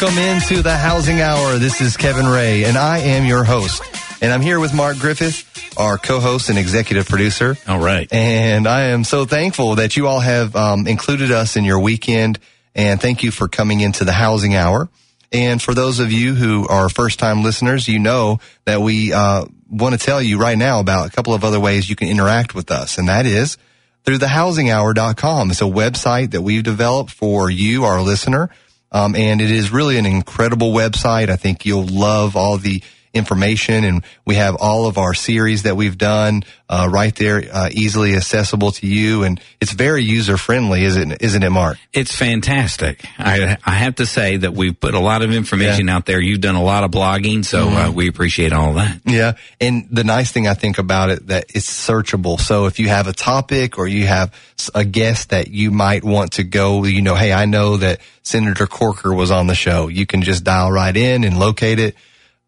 Welcome into the Housing Hour. This is Kevin Ray, and I am your host. And I'm here with Mark Griffith, our co-host and executive producer. All right. And I am so thankful that you all have um, included us in your weekend. And thank you for coming into the Housing Hour. And for those of you who are first-time listeners, you know that we uh, want to tell you right now about a couple of other ways you can interact with us, and that is through thehousinghour.com. It's a website that we've developed for you, our listener. Um, and it is really an incredible website. I think you'll love all the information and we have all of our series that we've done uh, right there uh, easily accessible to you and it's very user friendly isn't isn't it mark? It's fantastic. I i have to say that we've put a lot of information yeah. out there. You've done a lot of blogging so uh, mm-hmm. uh, we appreciate all that. Yeah and the nice thing i think about it that it's searchable. So if you have a topic or you have a guest that you might want to go you know hey i know that senator corker was on the show. You can just dial right in and locate it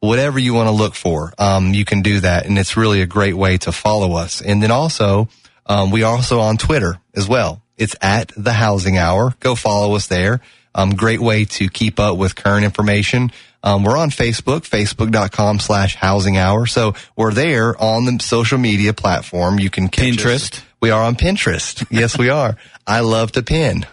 whatever you want to look for, um, you can do that. And it's really a great way to follow us. And then also, um, we are also on Twitter as well. It's at the housing hour. Go follow us there. Um, great way to keep up with current information. Um, we're on Facebook, facebook.com slash housing hour. So we're there on the social media platform. You can Pinterest. Us. We are on Pinterest. Yes, we are. I love to pin,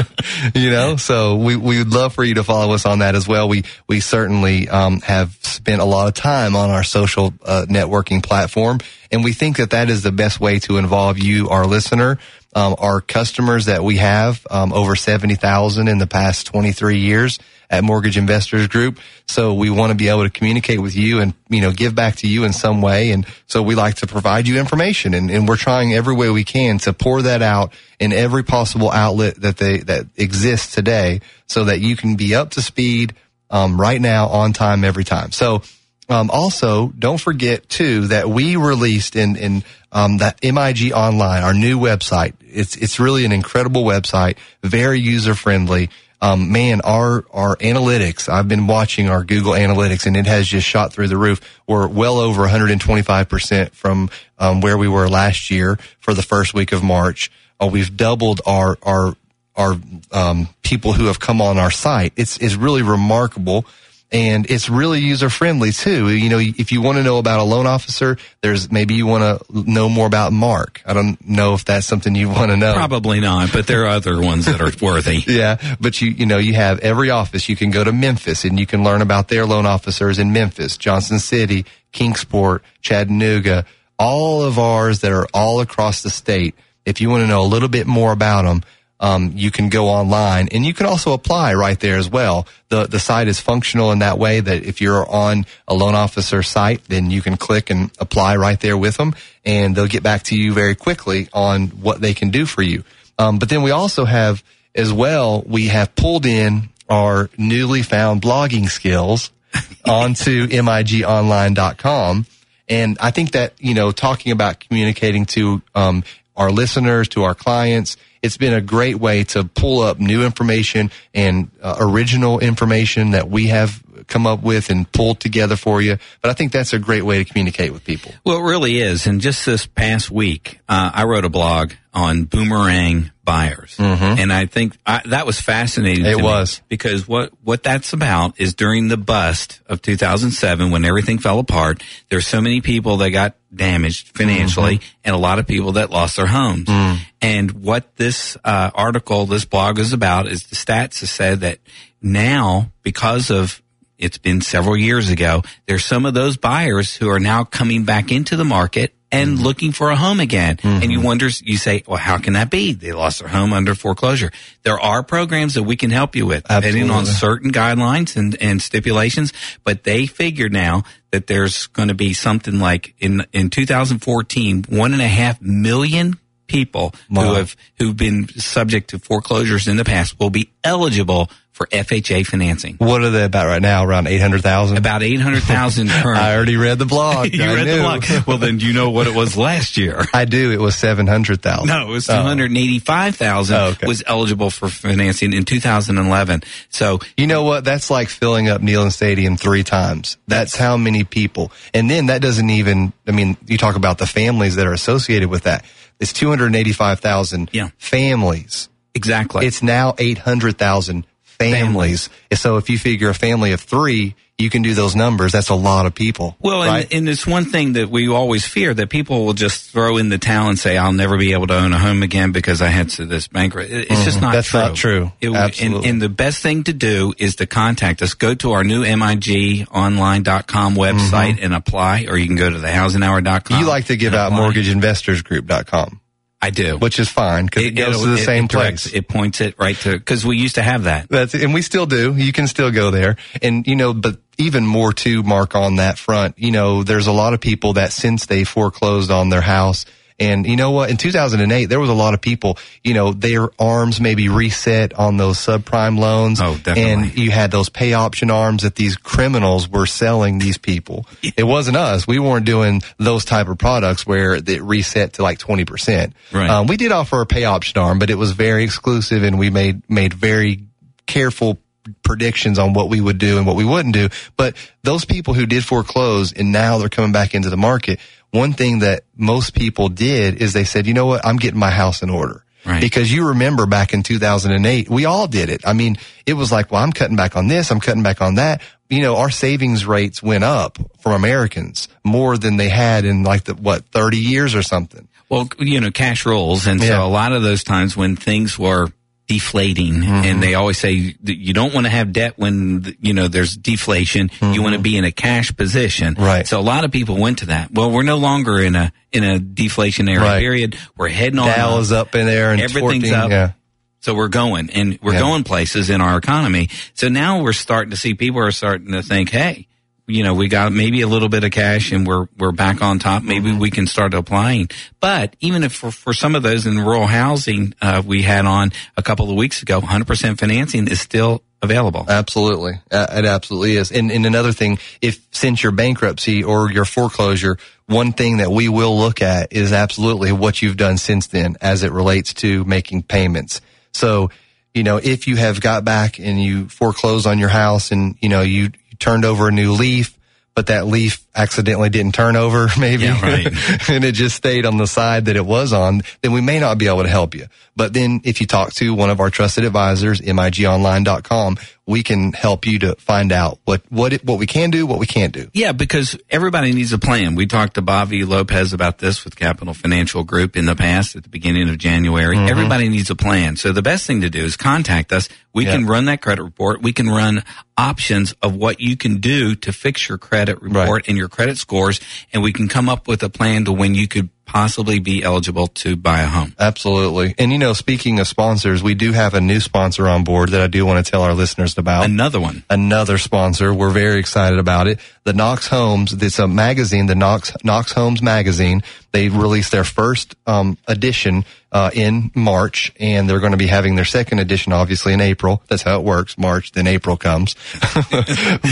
you know, so we, we would love for you to follow us on that as well. We, we certainly, um, have spent a lot of time on our social, uh, networking platform. And we think that that is the best way to involve you, our listener, um, our customers that we have, um, over 70,000 in the past 23 years at Mortgage Investors Group. So we want to be able to communicate with you and, you know, give back to you in some way. And so we like to provide you information and, and we're trying every way we can to pour that out in every possible outlet that they, that exists today so that you can be up to speed, um, right now on time every time. So, um, also, don't forget too that we released in in um, that MIG Online, our new website. It's it's really an incredible website, very user friendly um, man, our our analytics. I've been watching our Google Analytics, and it has just shot through the roof. We're well over 125 percent from um, where we were last year for the first week of March. Uh, we've doubled our our our um, people who have come on our site. It's it's really remarkable and it's really user friendly too. You know, if you want to know about a loan officer, there's maybe you want to know more about Mark. I don't know if that's something you want to know. Probably not, but there are other ones that are worthy. yeah, but you you know you have every office. You can go to Memphis and you can learn about their loan officers in Memphis, Johnson City, Kingsport, Chattanooga, all of ours that are all across the state. If you want to know a little bit more about them, um, you can go online and you can also apply right there as well. The the site is functional in that way that if you're on a loan officer site, then you can click and apply right there with them, and they'll get back to you very quickly on what they can do for you. Um, but then we also have as well, we have pulled in our newly found blogging skills onto migonline.com. And I think that, you know, talking about communicating to, um, our listeners, to our clients, it's been a great way to pull up new information and uh, original information that we have come up with and pulled together for you. But I think that's a great way to communicate with people. Well, it really is. And just this past week, uh, I wrote a blog on boomerang buyers. Mm-hmm. And I think I, that was fascinating. It was because what, what that's about is during the bust of 2007 when everything fell apart, there's so many people that got damaged financially mm-hmm. and a lot of people that lost their homes. Mm. And what this uh, article, this blog is about is the stats have said that now because of it's been several years ago, there's some of those buyers who are now coming back into the market and mm-hmm. looking for a home again. Mm-hmm. And you wonder, you say, well, how can that be? They lost their home under foreclosure. There are programs that we can help you with, Absolutely. depending on certain guidelines and, and stipulations. But they figure now that there's going to be something like in, in 2014, one and a half million people wow. who have, who've been subject to foreclosures in the past will be eligible for FHA financing. What are they about right now? Around 800,000? About 800,000 currently. I already read the blog. you I read knew. the blog. Well, then you know what it was last year. I do. It was 700,000. No, it was Oh. 285,000 Oh, okay. was eligible for financing in 2011. So You know what? That's like filling up Neyland Stadium three times. That's how many people. And then that doesn't even, I mean, you talk about the families that are associated with that. It's 285,000 Yeah. families. exactly. It's now 800,000 families. So if you figure a family of three, you can do those numbers. That's a lot of people. Well, right? and, and it's one thing that we always fear that people will just throw in the towel and say, "I'll never be able to own a home again because I had to this bankrupt." It- It's just not Mm-hmm. That's true. not true. It- and, Absolutely. and the best thing to do is to contact us. Go to our new migonline.com website and apply, or you can go to thehousinghour.com. Mm-hmm. you like to give and out mortgageinvestorsgroup.com, I do. which is fine because it, goes to the it- same it directs- place. It points it right to because we used to have that. That's and we still do. You can still go there, and you know, but even more to Mark on that front. You know, there's a lot of people that since they foreclosed on their house, and you know what? In 2008, there was a lot of people. You know, their arms maybe reset on those subprime loans. Oh, definitely. And you had those pay option arms that these criminals were selling these people. It wasn't us. We weren't doing those type of products where it reset to like 20 percent. Right. Um, we did offer a pay option arm, but it was very exclusive, and we made made very careful predictions on what we would do and what we wouldn't do. But those people who did foreclose and now they're coming back into the market, one thing that most people did is they said, you know what, I'm getting my house in order. Right. Because you remember back in 2008, we all did it. I mean, it was like, well, I'm cutting back on this, I'm cutting back on that. You know, our savings rates went up for Americans more than they had in like the, what, 30 years or something. Well, you know, cash rolls. And Yeah. so a lot of those times when things were deflating Mm-hmm. and they always say that you don't want to have debt when, you know, there's deflation. You want to be in a cash position. Mm-hmm. Right. So a lot of people went to that. Well, we're no longer in a, in a deflationary Right. period. We're heading on. Dow is up in there and Everything's torquing, up. Yeah. So we're going and we're Yeah. going places in our economy. So now we're starting to see people are starting to think, Hey, you know, we got maybe a little bit of cash and we're, we're back on top. Maybe Mm-hmm. we can start applying. But even if for, for some of those in rural housing, uh, we had on a couple of weeks ago, 100% financing is still available. Absolutely. Uh, it absolutely is. And, and another thing, if since your bankruptcy or your foreclosure, one thing that we will look at is absolutely what you've done since then as it relates to making payments. So, you know, if you have got back and you foreclosed on your house and, you know, you turned over a new leaf, but that leaf accidentally didn't turn over, maybe, Yeah, right. and it just stayed on the side that it was on, then we may not be able to help you. But then if you talk to one of our trusted advisors, migonline.com, we can help you to find out what, what, it, what we can do, what we can't do. Yeah, because everybody needs a plan. We talked to Bobby Lopez about this with Capital Financial Group in the past at the beginning of January. Mm-hmm. Everybody needs a plan. So the best thing to do is contact us. We Yeah. can run that credit report. We can run options of what you can do to fix your credit report Right. and your credit scores. And we can come up with a plan to when you could possibly be eligible to buy a home. Absolutely. And you know, speaking of sponsors, we do have a new sponsor on board that I do want to tell our listeners about. Another one. another sponsor. We're very excited about it. The Knox Homes, it's a magazine, the Knox, Knox Homes magazine. They released their first, um, edition, uh, in March and they're going to be having their second edition, obviously in April. That's how it works. March, then April comes.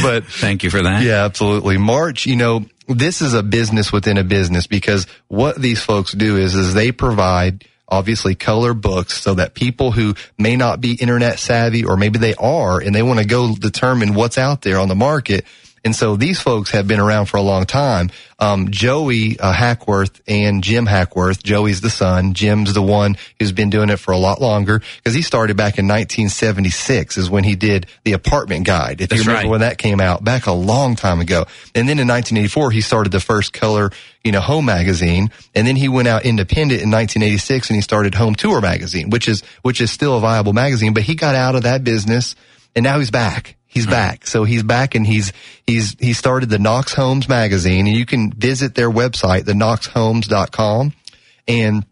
but Thank you for that. yeah, absolutely. March, you know, this is a business within a business because what these folks do is, is they provide obviously color books so that people who may not be internet savvy or maybe they are and they want to go determine what's out there on the market. And so these folks have been around for a long time. Um, Joey uh, Hackworth and Jim Hackworth. Joey's the son. Jim's the one who's been doing it for a lot longer because he started back in 1976 is when he did the apartment guide. If That's you remember right. when that came out back a long time ago. And then in 1984, he started the first color, you know, home magazine. And then he went out independent in 1986 and he started Home Tour magazine, which is, which is still a viable magazine, but he got out of that business and now he's back. He's back. So he's back and he's, he's, he started the Knox Homes magazine and you can visit their website, the knoxhomes.com and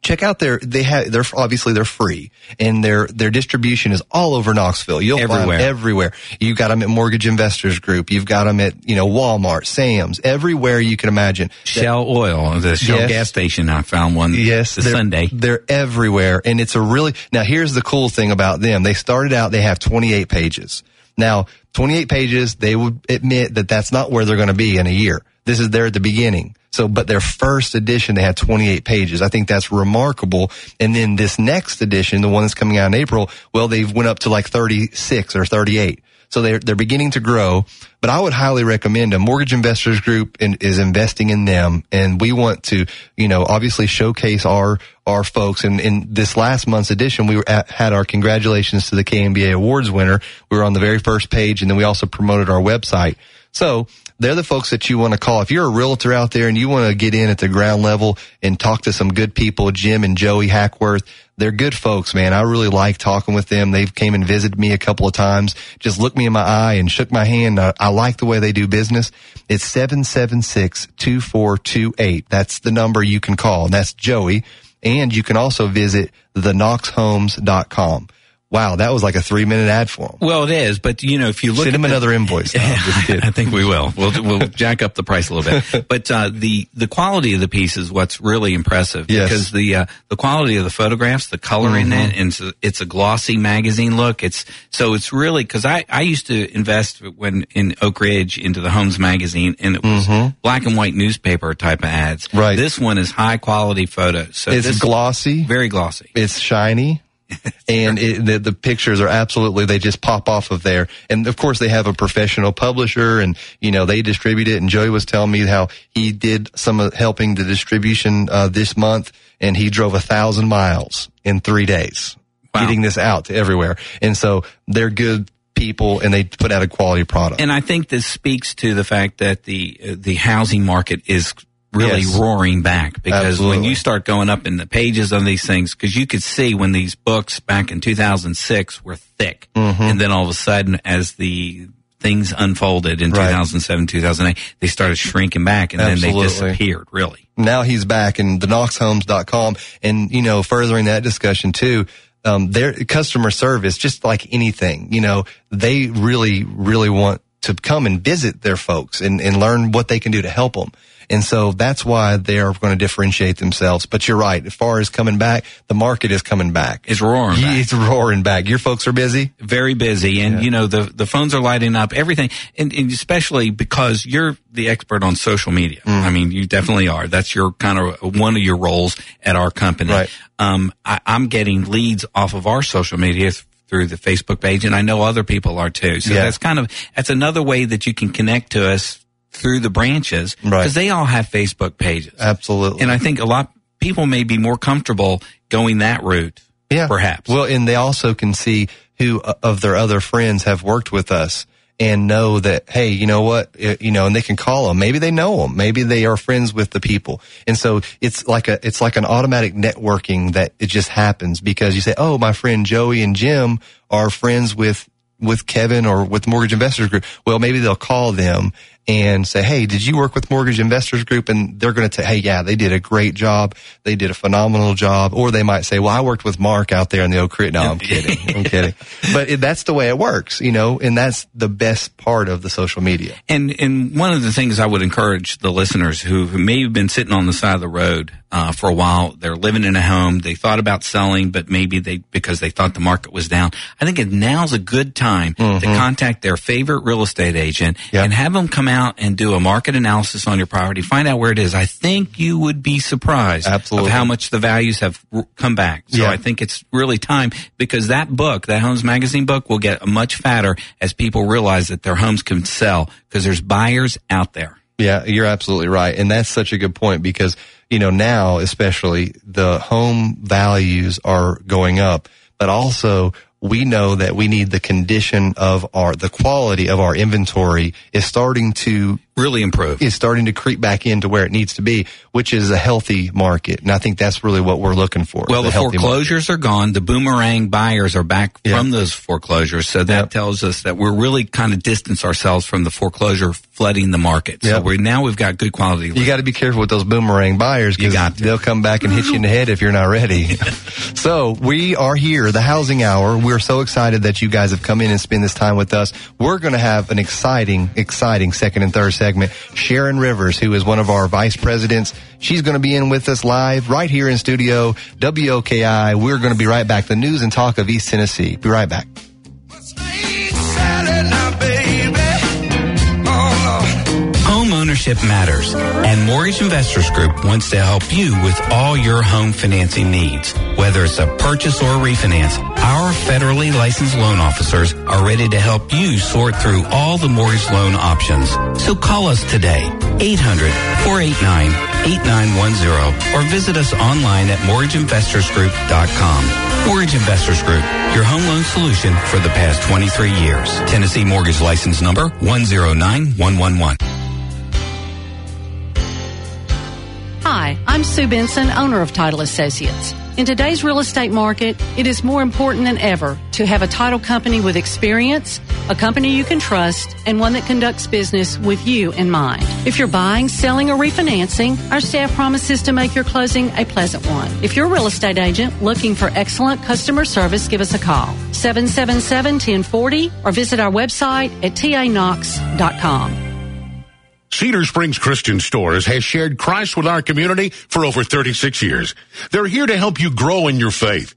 check out their they have they're obviously they're free and their their distribution is all over Knoxville. You'll Everywhere. find them everywhere. You've got them at Mortgage Investors Group. You've got them at you know Walmart, Sam's, everywhere you can imagine. Shell Oil, the Shell Yes. gas station. I found one. Yes, the they're, Sunday. They're everywhere, and it's a really now. Here's the cool thing about them: they started out they have 28 pages. Now, 28 pages, they would admit that that's not where they're going to be in a year. This is there at the beginning. So, but their first edition, they had 28 pages. I think that's remarkable. And then this next edition, the one that's coming out in April, well, they've went up to like 36 or 38. So they're, they're beginning to grow, but I would highly recommend a mortgage investors group in, is investing in them. And we want to, you know, obviously showcase our, our folks. And in this last month's edition, we at, had our congratulations to the KMBA awards winner. We were on the very first page and then we also promoted our website. So they're the folks that you want to call. If you're a realtor out there and you want to get in at the ground level and talk to some good people, Jim and Joey Hackworth, they're good folks, man. I really like talking with them. They've came and visited me a couple of times, just looked me in my eye and shook my hand. I, I like the way they do business. It's 776-2428. That's the number you can call. And that's Joey. And you can also visit theknoxhomes.com. Wow, that was like a three minute ad for them. Well, it is, but you know, if you look Send at him the- another invoice. No, I'm just kidding. I think we will. We'll we'll jack up the price a little bit. But uh, the the quality of the piece is what's really impressive Yes. because the uh, the quality of the photographs, the color in Mm-hmm. it, and it's a, it's a glossy magazine look. It's so it's really because I I used to invest when in Oak Ridge into the Homes magazine, and it was black and white newspaper type of ads. Mm-hmm. Right. This one is high quality photos. So It's glossy. very glossy. it's shiny. And it, the, the pictures are absolutely they just pop off of there. And of course they have a professional publisher and you know they distribute it. And joey was telling me how he did some of helping the distribution uh, this month and he drove a thousand miles in three days Wow. getting this out to everywhere. And so they're good people and they put out a quality product. And I think this speaks to the fact that the uh, the housing market is really Yes. roaring back because when you start going up in the pages on these things, because you could see when these books back in 2006 were thick, Mm-hmm. and then all of a sudden, as the things unfolded in Right. 2007, 2008, they started shrinking back, and then they disappeared. Really, now he's back in the knoxhomes.com and you know furthering that discussion too um, their customer service just like anything you know they really really want to come and visit their folks and, and learn what they can do to help them and so that's why they are going to differentiate themselves but you're right as far as coming back the market is coming back it's roaring. back. it's roaring back your folks are busy very busy and you know the the phones are lighting up everything and, and especially because you're the expert on social media Mm. i mean you definitely are that's your kind of one of your roles at our company Right. um I, i'm getting leads off of our social media through the facebook page and i know other people are too so Yeah. that's kind of that's another way that you can connect to us through the branches because Right. they all have facebook pages. Absolutely. And i think a lot people may be more comfortable going that route yeah. perhaps. Well and they also can see who uh, of their other friends have worked with us and know that hey you know what you know and they can call them maybe they know them maybe they are friends with the people. And so it's like a it's like an automatic networking that it just happens because you say oh my friend joey and jim are friends with with Kevin or with Mortgage Investors Group, well, maybe they'll call them and say, Hey, did you work with Mortgage Investors Group? And they're going to say, Hey, yeah, they did a great job. They did a phenomenal job. Or they might say, well, I worked with Mark out there in the Oak Ridge. No, I'm kidding. I'm kidding. But it, that's the way it works, you know, and that's the best part of the social media. And and one of the things I would encourage the listeners who, who may have been sitting on the side of the road uh, for a while, they're living in a home, they thought about selling, but maybe they because they thought the market was down. I think it, now's a good time to contact their favorite real estate agent Mm-hmm. And have them come out and do a market analysis on your property, find out where it is. I think you would be surprised Absolutely. of how much the values have r- come back. So. I think it's really time because that book, that Homes Magazine book, will get much fatter as people realize that their homes can sell because there's buyers out there. Yeah, you're absolutely right. And that's such a good point because, you know, now especially the home values are going up, but also we know that we need the condition of our, the quality of our inventory is starting to really improved. is starting to creep back into where it needs to be, which is a healthy market. And I think that's really what we're looking for. Well, the foreclosures market. are gone. The boomerang buyers are back yeah. from those foreclosures. So that yep. tells us that we're really kind of distance ourselves from the foreclosure flooding the market. So yep. we now we've got good quality. You got to be careful with those boomerang buyers because they'll come back and hit you in the head if you're not ready. so we are here, the housing hour. We're so excited that you guys have come in and spend this time with us. We're going to have an exciting, exciting second and third segment. Sharon Rivers, who is one of our vice presidents, she's going to be in with us live right here in studio, WOKI. We're going to be right back. The news and talk of East Tennessee. Be right back. Ownership matters, and Mortgage Investors Group wants to help you with all your home financing needs. Whether it's a purchase or a refinance, our federally licensed loan officers are ready to help you sort through all the mortgage loan options. So call us today, 800-489-8910, or visit us online at mortgageinvestorsgroup.com. Mortgage Investors Group, your home loan solution for the past 23 years. Tennessee Mortgage License Number 109111. Hi, I'm Sue Benson, owner of Title Associates. In today's real estate market, it is more important than ever to have a title company with experience, a company you can trust, and one that conducts business with you in mind. If you're buying, selling, or refinancing, our staff promises to make your closing a pleasant one. If you're a real estate agent looking for excellent customer service, give us a call. 777-1040 or visit our website at tanox.com. Cedar Springs Christian Stores has shared Christ with our community for over 36 years. They're here to help you grow in your faith.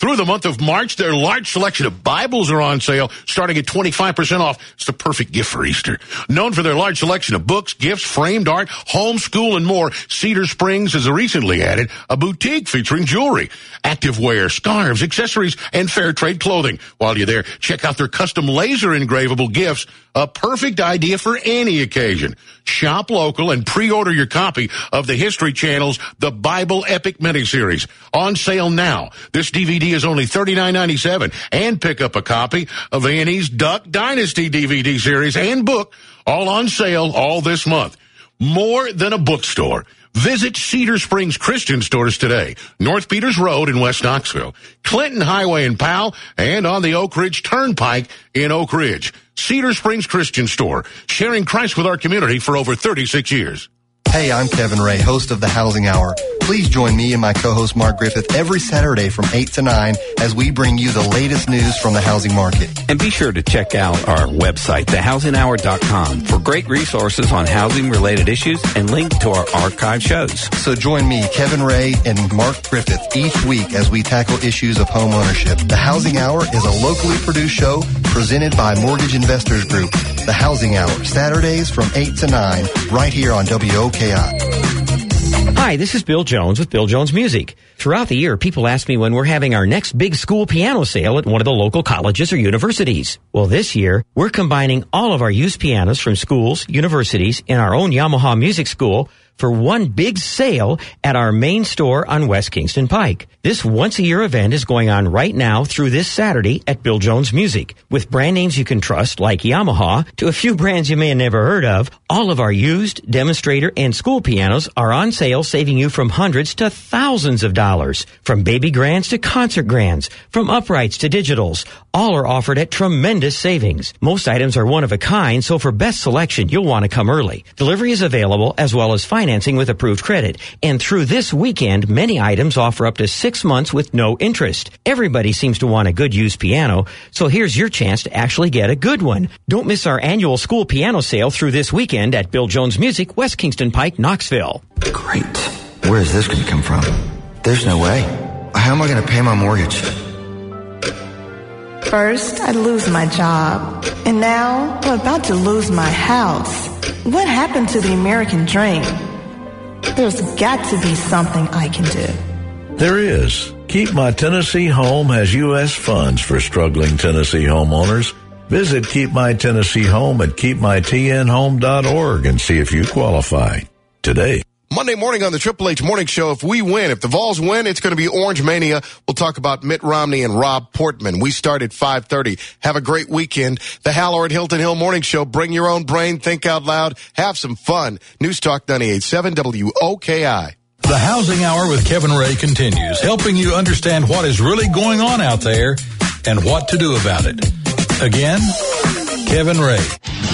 Through the month of March, their large selection of Bibles are on sale, starting at 25% off. It's the perfect gift for Easter. Known for their large selection of books, gifts, framed art, homeschool, and more, Cedar Springs has recently added a boutique featuring jewelry, activewear, scarves, accessories, and fair trade clothing. While you're there, check out their custom laser engravable gifts, a perfect idea for any occasion. Shop local and pre-order your copy of the History Channel's The Bible Epic miniseries. On sale now. This DVD is only $39.97 and pick up a copy of A&E's Duck Dynasty DVD series and book all on sale all this month. More than a bookstore. Visit Cedar Springs Christian Stores today, North Peters Road in West Knoxville, Clinton Highway in Powell, and on the Oak Ridge Turnpike in Oak Ridge. Cedar Springs Christian Store, sharing Christ with our community for over 36 years. Hey, I'm Kevin Ray, host of the Housing Hour. Please join me and my co-host Mark Griffith every Saturday from 8 to 9 as we bring you the latest news from the housing market. And be sure to check out our website, thehousinghour.com, for great resources on housing-related issues and link to our archive shows. So join me, Kevin Ray, and Mark Griffith each week as we tackle issues of home ownership. The Housing Hour is a locally produced show presented by Mortgage Investors Group. The Housing Hour, Saturdays from 8 to 9, right here on Hi, this is Bill Jones with Bill Jones Music. Throughout the year, people ask me when we're having our next big school piano sale at one of the local colleges or universities. Well, this year, we're combining all of our used pianos from schools, universities, and our own Yamaha Music School for one big sale at our main store on West Kingston Pike. This once a year event is going on right now through this Saturday at Bill Jones Music. With brand names you can trust like Yamaha to a few brands you may have never heard of, all of our used, demonstrator, and school pianos are on sale saving you from hundreds to thousands of dollars. From baby grands to concert grands, from uprights to digitals, all are offered at tremendous savings. Most items are one of a kind, so for best selection, you'll want to come early. Delivery is available as well as financing financing with approved credit. And through this weekend, many items offer up to six months with no interest. Everybody seems to want a good used piano, so here's your chance to actually get a good one. Don't miss our annual school piano sale through this weekend at Bill Jones Music, West Kingston Pike, Knoxville. Great. Where is this going to come from? There's no way. How am I going to pay my mortgage? First, I'd lose my job. And now, I'm about to lose my house. What happened to the American dream? There's got to be something I can do. There is. Keep My Tennessee Home has U.S. funds for struggling Tennessee homeowners. Visit Keep My Tennessee Home at keepmytnhome.org and see if you qualify today. Monday morning on the Triple H Morning Show, if we win, if the Vols win, it's going to be Orange Mania. We'll talk about Mitt Romney and Rob Portman. We start at 5.30. Have a great weekend. The Hallerin Hilton Hill Morning Show. Bring your own brain. Think out loud. Have some fun. News Talk 98.7 WOKI. The Housing Hour with Kevin Ray continues, helping you understand what is really going on out there and what to do about it. Again, Kevin Ray.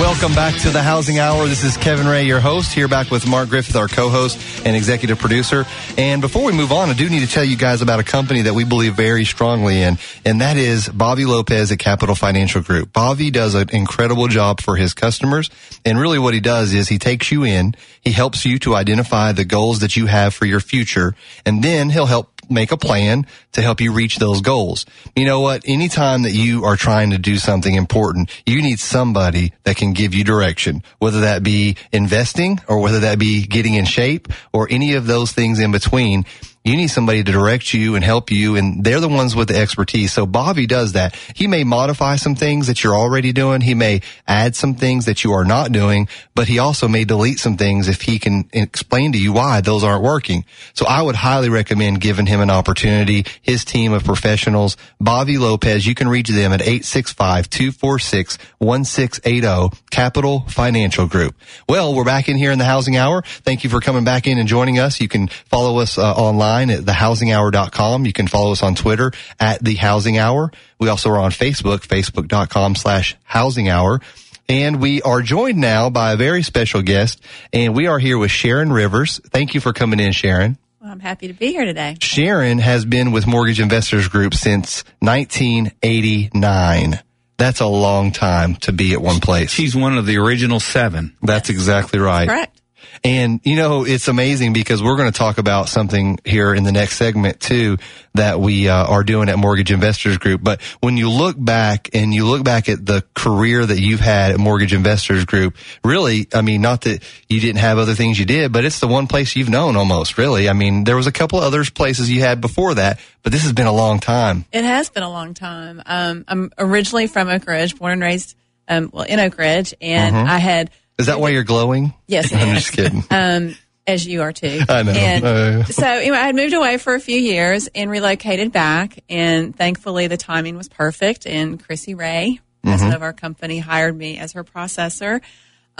Welcome back to the Housing Hour. This is Kevin Ray, your host, here back with Mark Griffith, our co-host and executive producer. And before we move on, I do need to tell you guys about a company that we believe very strongly in, and that is Bobby Lopez at Capital Financial Group. Bobby does an incredible job for his customers, and really what he does is he takes you in, he helps you to identify the goals that you have for your future, and then he'll help make a plan to help you reach those goals. You know what? Anytime that you are trying to do something important, you need somebody that can give you direction, whether that be investing or whether that be getting in shape or any of those things in between you need somebody to direct you and help you and they're the ones with the expertise. So Bobby does that. He may modify some things that you're already doing. He may add some things that you are not doing, but he also may delete some things if he can explain to you why those aren't working. So I would highly recommend giving him an opportunity. His team of professionals, Bobby Lopez, you can reach them at 865-246-1680 Capital Financial Group. Well, we're back in here in the housing hour. Thank you for coming back in and joining us. You can follow us uh, online online at thehousinghour.com. You can follow us on Twitter at the housing hour. We also are on Facebook, facebook.com slash housing hour. And we are joined now by a very special guest, and we are here with Sharon Rivers. Thank you for coming in, Sharon. Well, I'm happy to be here today. Sharon has been with Mortgage Investors Group since 1989. That's a long time to be at one place. She's one of the original seven. That's exactly right. Correct. And, you know, it's amazing because we're going to talk about something here in the next segment too that we uh, are doing at Mortgage Investors Group. But when you look back and you look back at the career that you've had at Mortgage Investors Group, really, I mean, not that you didn't have other things you did, but it's the one place you've known almost, really. I mean, there was a couple of other places you had before that, but this has been a long time. It has been a long time. Um, I'm originally from Oak Ridge, born and raised, um, well, in Oak Ridge, and Mhm. I had Is that why you're glowing? Yes, I'm just kidding. um, as you are too. I know. And Uh, so anyway, I had moved away for a few years and relocated back, and thankfully the timing was perfect. And Chrissy Ray, president Mhm. of our company, hired me as her processor.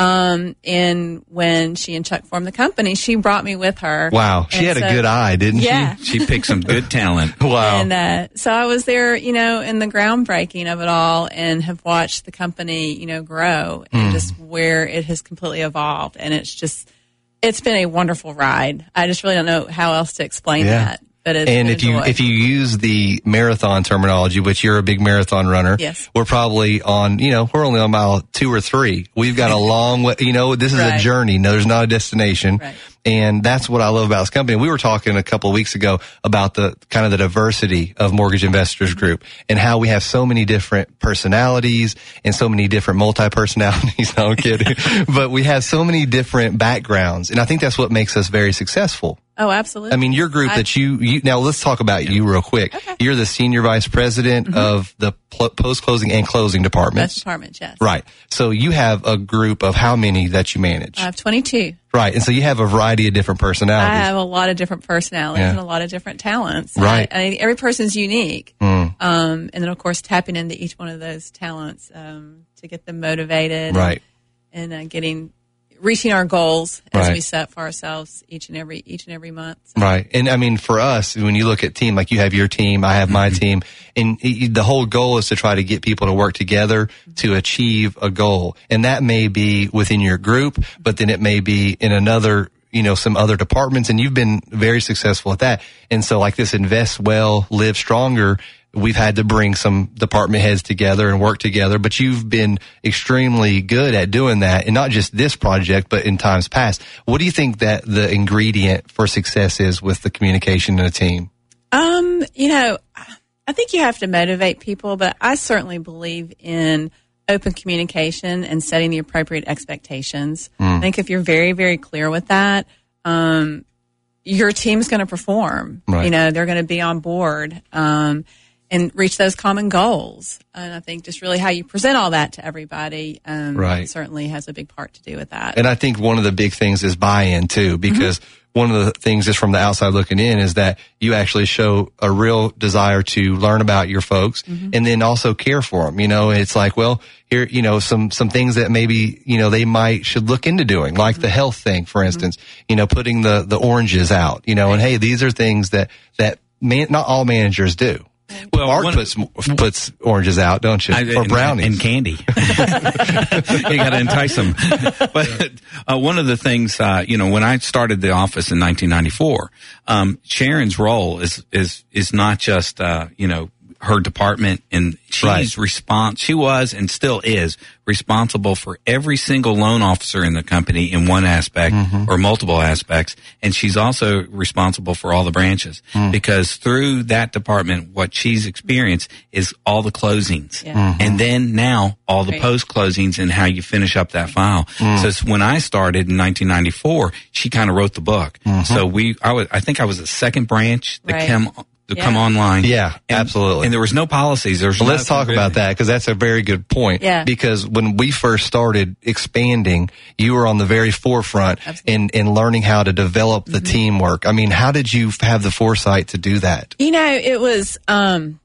Um, and when she and Chuck formed the company, she brought me with her. Wow. She And had a good eye, didn't Yeah. she? She picked some good talent. Wow. And uh, so I was there, you know, in the groundbreaking of it all, and have watched the company, you know, grow and Mm. just where it has completely evolved. And it's just, it's been a wonderful ride. I just really don't know how else to explain Yeah. that. But and if you if you use the marathon terminology, which you're a big marathon runner, Yes. we're probably on. You know, we're only on mile two or three. We've got a long way. You know, this is a journey. No, there's not a destination. Right. And that's what I love about this company. We were talking a couple of weeks ago about the kind of the diversity of Mortgage Investors Group and how we have so many different personalities and so many different multi-personalities. no, I'm kidding. but we have so many different backgrounds. And I think that's what makes us very successful. Oh, absolutely. I mean, your group I- that you, you now let's talk about you real quick. You're the senior vice president of the pl- post closing and closing Best departments. department, yes. Right. So you have a group of how many that you manage? I have 22. right. And so you have a variety of different personalities. I have a lot of different personalities Yeah. and a lot of different talents. Right. I, I think every person's unique. Mm. Um, and then, of course, tapping into each one of those talents um, to get them motivated. Right. And, and uh, getting reaching our goals as Right. we set for ourselves each and every each and every month. Right. And I mean, for us, when you look at team, like you have your team, I have my Mm-hmm. team, and the whole goal is to try to get people to work together to achieve a goal. And that may be within your group, but then it may be in another, you know, some other departments. And you've been very successful at that. And so like this invest well, live stronger. We've had to bring some department heads together and work together, but you've been extremely good at doing that. And not just this project, but in times past. What do you think that the ingredient for success is with the communication in a team? Um, you know, I think you have to motivate people, but I certainly believe in open communication and setting the appropriate expectations. Mm. I think if you're very, very clear with that, um, your team's going to perform. Right. You know, they're going to be on board. Um, and reach those common goals. And I think just really how you present all that to everybody, um, Right. certainly has a big part to do with that. And I think one of the big things is buy-in too, because Mm-hmm. one of the things just from the outside looking in is that you actually show a real desire to learn about your folks Mm-hmm. and then also care for them. You know, it's like, well, here, you know, some, some things that maybe, you know, they might should look into doing, like Mm-hmm. the health thing, for instance, you know, putting the, the oranges out, you know, and hey, these are things that, that man, not all managers do. Well, Mark one- puts, puts oranges out, don't you? I- or and- brownies. and candy. you got to entice them. But uh, one of the things, uh, you know, when I started the office in 1994, um, Sharon's role is is is not just uh, you know her department, and she's Right. respons She was and still is responsible for every single loan officer in the company in one aspect Mm-hmm. or multiple aspects, and she's also responsible for all the branches Mm. because through that department, what she's experienced is all the closings, Yeah. Mm-hmm. and then now all the Right. post closings and how you finish up that file. Mm. So it's when I started in 1994, she kind of wrote the book. Mm-hmm. So we, I was, I think I was the second branch that Right. came to come online. Yeah, And- absolutely. And there was no policies. There's Well, let's talk about that because that's a very good point. Yeah. Because when we first started expanding, you were on the very forefront in, in learning how to develop the teamwork. I mean, how did you have the foresight to do that? You know, it was, um,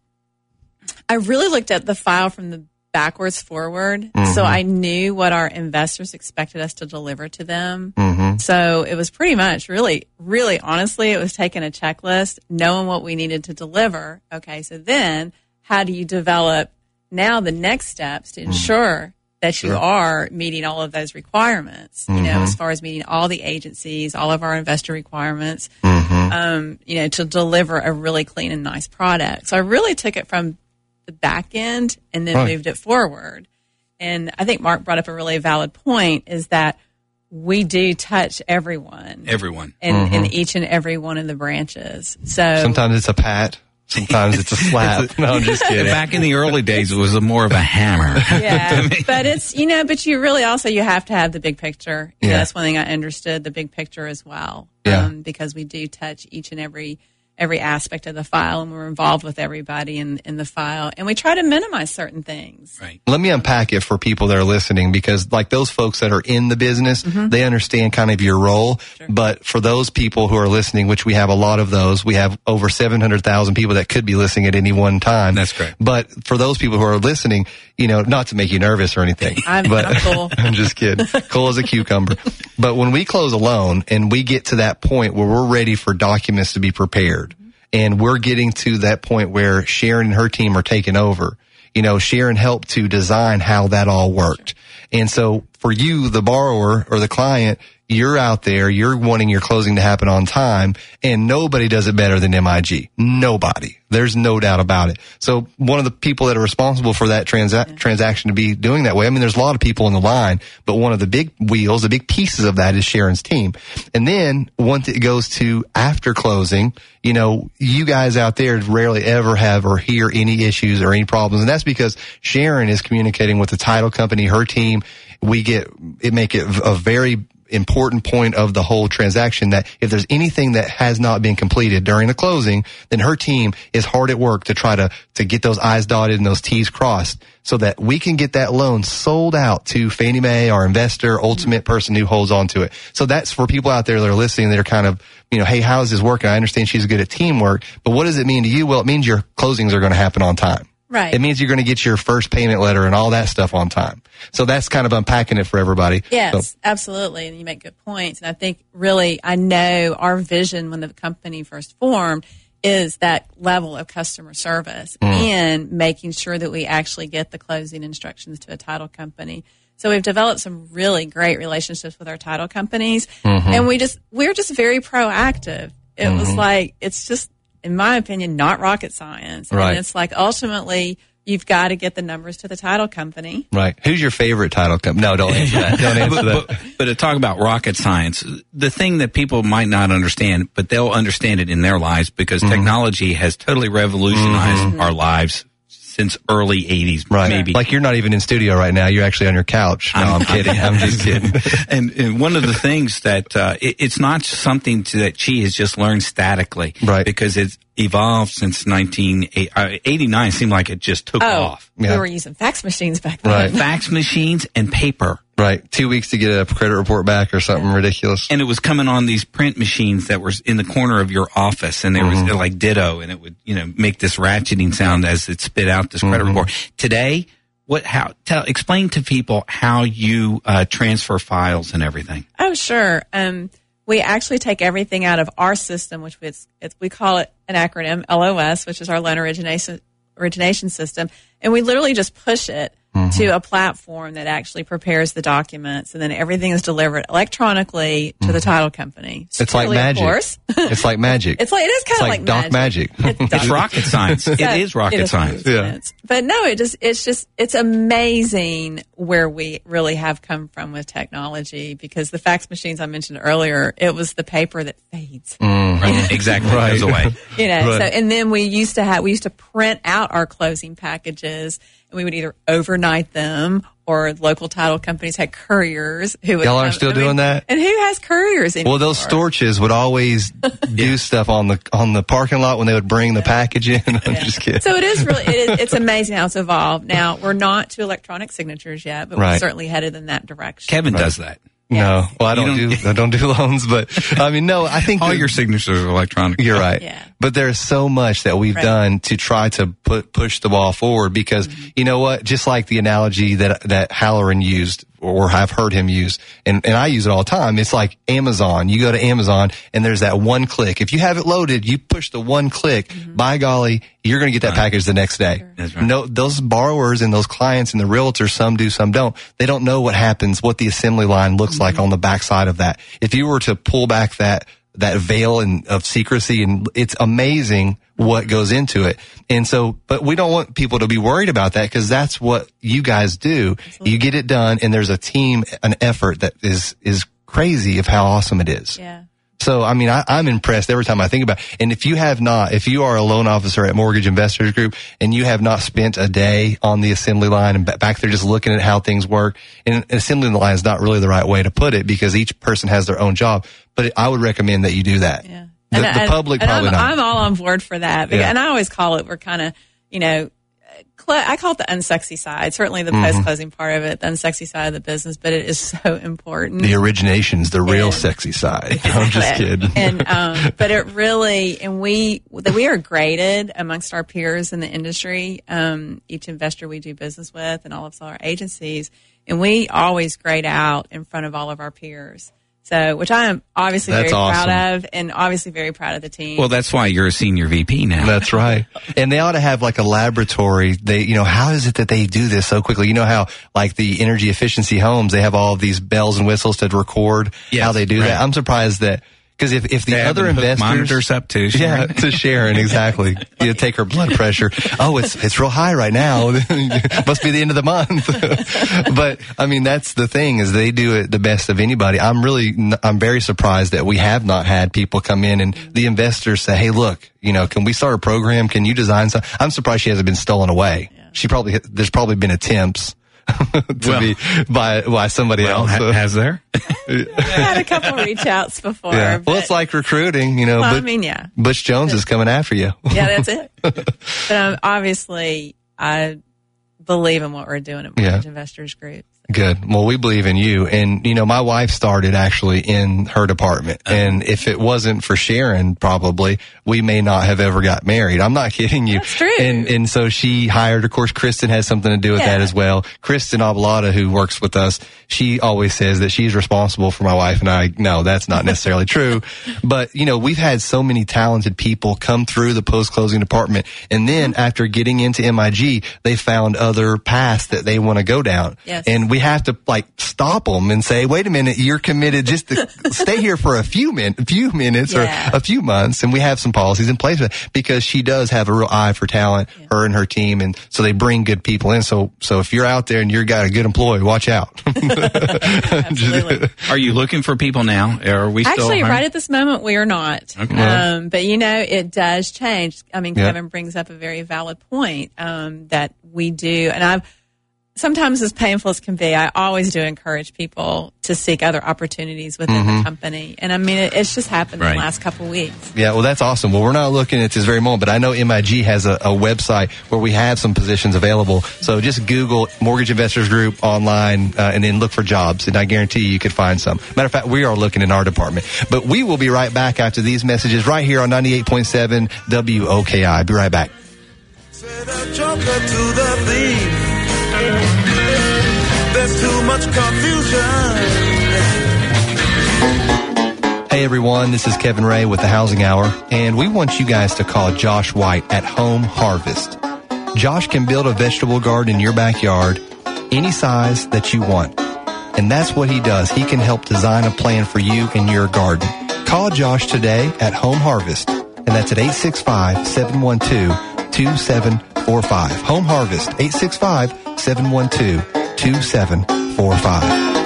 I really looked at the file from the backwards forward. So I knew what our investors expected us to deliver to them. Mm-hmm. So it was pretty much really, really honestly, it was taking a checklist, knowing what we needed to deliver. Okay. So then how do you develop now the next steps to ensure that you are meeting all of those requirements, you know, as far as meeting all the agencies, all of our investor requirements, um, you know, to deliver a really clean and nice product. So I really took it from the back end and then Right. moved it forward. And I think Mark brought up a really valid point is that we do touch everyone Everyone. in, Mm-hmm. in each and every one of the branches. So Sometimes it's a pat. Sometimes it's a slap. no, I'm just kidding. Back in the early days, it was a more of a hammer. yeah, but it's you know, but you really also you have to have the big picture. You know, Yeah. that's one thing I understood the big picture as well. Yeah. Um, because we do touch each and every every aspect of the file, and we're involved with everybody in in the file, and we try to minimize certain things. Right. Let me unpack it for people that are listening because like those folks that are in the business, Mm-hmm. they understand kind of your role. sure. But for those people who are listening, which we have a lot of those, we have over 700,000 people that could be listening at any one time. That's correct. But for those people who are listening, you know, not to make you nervous or anything, I'm- but I'm cool. I'm just kidding. cool as a cucumber. But when we close a loan and we get to that point where we're ready for documents to be prepared and we're getting to that point where Sharon and her team are taking over, you know, Sharon helped to design how that all worked. And so for you, the borrower or the client, you're out there, you're wanting your closing to happen on time and nobody does it better than MIG. Nobody. There's no doubt about it. So one of the people that are responsible for that transa- transaction to be doing that way, I mean, there's a lot of people in the line, but one of the big wheels, the big pieces of that is Sharon's team. And then once it goes to after closing, you know, you guys out there rarely ever have or hear any issues or any problems. And that's because Sharon is communicating with the title company, her team. We get, it make it a very important point of the whole transaction that if there's anything that has not been completed during the closing, then her team is hard at work to try to, to get those I's dotted and those T's crossed so that we can get that loan sold out to Fannie Mae, our investor, ultimate person who holds on to it. So that's for people out there that are listening that are kind of, you know, hey, how is this working? I understand she's good at teamwork, but what does it mean to you? Well, it means your closings are going to happen on time. Right. It means you're going to get your first payment letter and all that stuff on time. So that's kind of unpacking it for everybody. Yes, So- absolutely. And you make good points. And I think really, I know our vision when the company first formed is that level of customer service mm. and making sure that we actually get the closing instructions to a title company. So we've developed some really great relationships with our title companies mm-hmm. and we just, we're just very proactive. It was mm-hmm. like, it's just, in my opinion, not rocket science. Right. And it's like ultimately you've got to get the numbers to the title company. Right. Who's your favorite title company? No, don't answer that. Don't answer but, that. but, but to talk about rocket science, the thing that people might not understand, but they'll understand it in their lives because Mm-hmm. technology has totally revolutionized our lives since early 80s, Right. maybe. Like you're not even in studio right now. You're actually on your couch. No, I'm, kidding. I'm just kidding. and, and one of the things that uh, it, it's not something to, that she has just learned statically, Right. Because it's evolved since 1989. Seemed like it just took Oh, off. we Yeah. were using fax machines back then. Right. Fax machines and paper. Right. Two weeks to get a credit report back or something ridiculous. and it was coming on these print machines that were in the corner of your office and there was Mm-hmm. like ditto and it would you know make this ratcheting sound as it spit out this credit Mm-hmm. report today what how tell explain to people how you uh, transfer files and everything Oh, sure. Um, we actually take everything out of our system, which it's, it's, we call it an acronym, LOS, which is our loan origination origination system, and we literally just push it Mm-hmm. to a platform that actually prepares the documents, and then everything is delivered electronically to the title company. Mm-hmm. It's like Securely, of magic. course. it's like magic. It's like it is kind It's of like like, dark magic. it's rocket science it So, is rocket it is science rocket Yeah. science. But no, it just it's just it's amazing where we really have come from with technology because the fax machines I mentioned earlier, it was the paper that fades. right exactly Right. goes away You know, Right. so and then we used to have we used to print out our closing packages and we would either overnight them or local title companies had couriers who would Y'all are come- still I mean, doing that? And who has couriers anymore? Well, those storches would always do stuff on the on the parking lot when they would bring the package in. I'm just kidding. So it is really, it is, it's amazing how it's evolved. Now we're not to electronic signatures yet, but we're certainly headed in that direction. kevin does that no, well, I don't You do don't- I don't do loans, but I mean, no, I think all that- your signatures are electronic You're right. Yeah. But there's so much that we've Right. done to try to put push the ball forward because Mm-hmm. you know what? Just like the analogy that that Hallerin used or I've heard him use, and, and I use it all the time. It's like Amazon. You go to Amazon and there's that one click. If you have it loaded, you push the one click. Mm-hmm. By golly, you're going to get that package the next day. That's right. No, those borrowers and those clients and the realtors, some do, some don't. They don't know what happens, what the assembly line looks like on the backside of that. If you were to pull back that that veil and of secrecy and it's amazing what goes into it. And so, but we don't want people to be worried about that because that's what you guys do. You mm-hmm. get it done and there's a team, an effort that is, is crazy of how awesome it is. Yeah. So, I mean, I, I'm impressed every time I think about it. And if you have not, if you are a loan officer at Mortgage Investors Group and you have not spent a day on the assembly line and ba- back there just looking at how things work, and an assembly line is not really the right way to put it because each person has their own job. But I would recommend that you do that. Yeah. The, And- the public and probably I'm, not. I'm all on board for that. Because- Yeah. And I always call it, we're kind of, you know, cl- I call it the unsexy side, certainly the Mm-hmm. post closing part of it, the unsexy side of the business, but it is so important. the origination's the real Yeah. sexy side. I'm just kidding. and um, but it really, and we that we are graded amongst our peers in the industry. Um, each investor we do business with, and all of our agencies, and we always grade out in front of all of our peers. So, which I am obviously That's very awesome. proud of, and obviously very proud of the team. well that's why you're a senior vp now That's right. And they ought to have like a laboratory. They, you know, how is it that they do this so quickly? You know how like the energy efficiency homes, they have all of these bells and whistles to record Yes, how they do right. that. I'm surprised that because if, if the They other investors monitors up to yeah, Sharon. to Sharon, exactly. You take her blood pressure. Oh, it's, it's real high right now. Must be the end of the month. but I mean, that's the thing is they do it the best of anybody. I'm really, I'm very surprised that we have not had people come in and the investors say, Hey, look, you know, can we start a program? Can you design something? I'm surprised she hasn't been stolen away. She probably, there's probably been attempts. to Well- be by by somebody well, else. ha- has there I had a couple reach outs before. yeah. But, Well, it's like recruiting, you know. well, I mean, yeah, Butch Jones is coming after you. yeah, that's it. but um, obviously, I believe in what we're doing at Yeah. Mortgage Investors Group. Good. Well, we believe in you. And, you know, my wife started actually in her department. Uh-huh. And if it wasn't for Sharon, probably we may not have ever got married. I'm not kidding you. That's true. And, and so she hired, of course, Kristen has something to do with Yeah. that as well. Kristen Oblata, who works with us, she always says that she's responsible for my wife and I. No, that's not necessarily true. But, you know, we've had so many talented people come through the post closing department. And then after getting into MIG, they found other other paths that they want to go down. Yes. And we have to like stop them and say, wait a minute, you're committed just to stay here for a few min, a few minutes Yeah. or a few months. And we have some policies in place because she does have a real eye for talent, her and her team. And so they bring good people in. So, so if you're out there and you're got a good employee, watch out. Absolutely. Are you looking for people now? Are we still Actually, hiring? right at this moment, we are not. Okay. Um, but you know, it does change. I mean, Yeah. Kevin brings up a very valid point um, that we do, and I've sometimes as painful as can be, I always do encourage people to seek other opportunities within Mm-hmm. the company. And I mean, it, it's just happened in the last couple of weeks. Yeah, well, that's awesome. Well, we're not looking at this very moment, but I know MIG has a, a website where we have some positions available. So just Google Mortgage Investors Group online uh, and then look for jobs, and I guarantee you, you could find some. Matter of fact, we are looking in our department. But we will be right back after these messages right here on 98.7 WOKI. Be right back. There's too much confusion. Hey everyone, this is Kevin Ray with the Housing Hour, and we want you guys to call Josh White at Home Harvest. Josh can build a vegetable garden in your backyard any size that you want. And that's what he does. He can help design a plan for you and your garden. Call Josh today at Home Harvest, and that's at 865-712-2745. Home Harvest, 865-712-2745.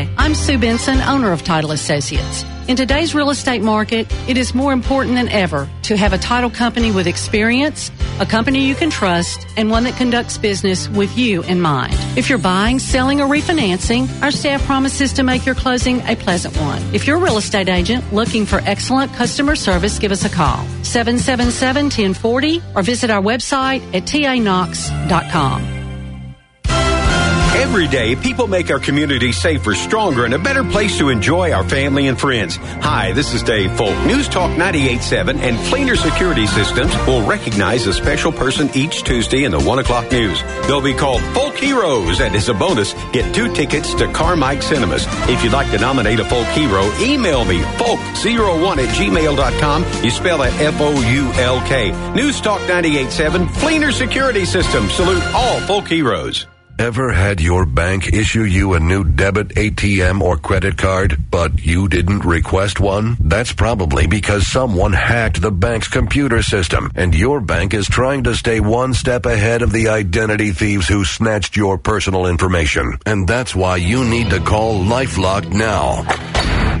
Hi, I'm Sue Benson, owner of Title Associates. In today's real estate market, it is more important than ever to have a title company with experience, a company you can trust, and one that conducts business with you in mind. If you're buying, selling, or refinancing, our staff promises to make your closing a pleasant one. If you're a real estate agent looking for excellent customer service, give us a call. 777-1040 or visit our website at tanox.com. Every day, people make our community safer, stronger, and a better place to enjoy our family and friends. Hi, this is Dave Foulk. News Talk 98.7 and Cleaner Security Systems will recognize a special person each Tuesday in the 1 o'clock news. They'll be called Folk Heroes, and as a bonus, get two tickets to Carmike Cinemas. If you'd like to nominate a folk hero, email me, foulk01 at gmail.com. You spell that F-O-U-L-K. News Talk 98.7, Cleaner Security Systems. Salute all folk heroes. Ever had your bank issue you a new debit, ATM, or credit card, but you didn't request one? That's probably because someone hacked the bank's computer system, and your bank is trying to stay one step ahead of the identity thieves who snatched your personal information. And that's why you need to call LifeLock now.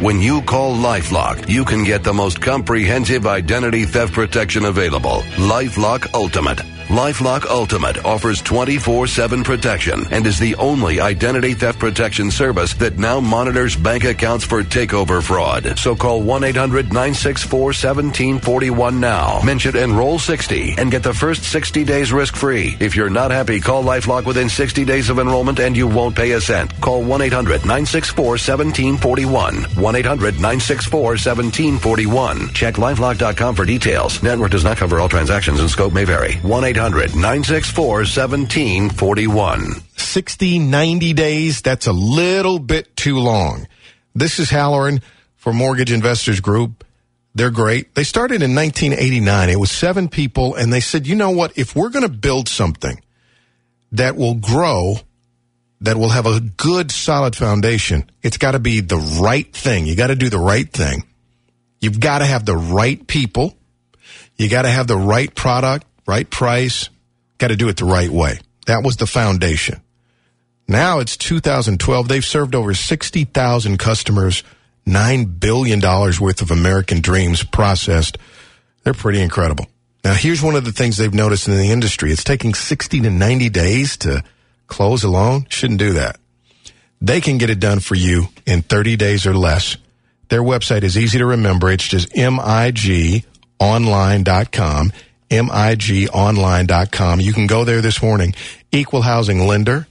When you call LifeLock, you can get the most comprehensive identity theft protection available. LifeLock Ultimate. LifeLock Ultimate offers 24-7 protection and is the only identity theft protection service that now monitors bank accounts for takeover fraud. So call 1-800-964-1741 now. Mention Enroll 60 and get the first 60 days risk-free. If you're not happy, call LifeLock within 60 days of enrollment and you won't pay a cent. Call 1-800-964-1741. 1-800-964-1741. Check lifelock.com for details. Network does not cover all transactions and scope may vary. 1-800-964-1741. 60, 90 days, that's a little bit too long. This is Hallerin for Mortgage Investors Group. They're great. They started in 1989. It was seven people, and they said, you know what? If we're going to build something that will grow, that will have a good, solid foundation, it's got to be the right thing. You got to do the right thing. You've got to have the right people. You got to have the right product, right price. Got to do it the right way. That was the foundation. Now it's 2012. They've served over 60,000 customers, $9 billion worth of American dreams processed. They're pretty incredible. Now, here's one of the things they've noticed in the industry. It's taking 60 to 90 days to close alone. Shouldn't do that. They can get it done for you in 30 days or less. Their website is easy to remember. It's just migonline.com, migonline.com. You can go there this morning. Equal housing lender,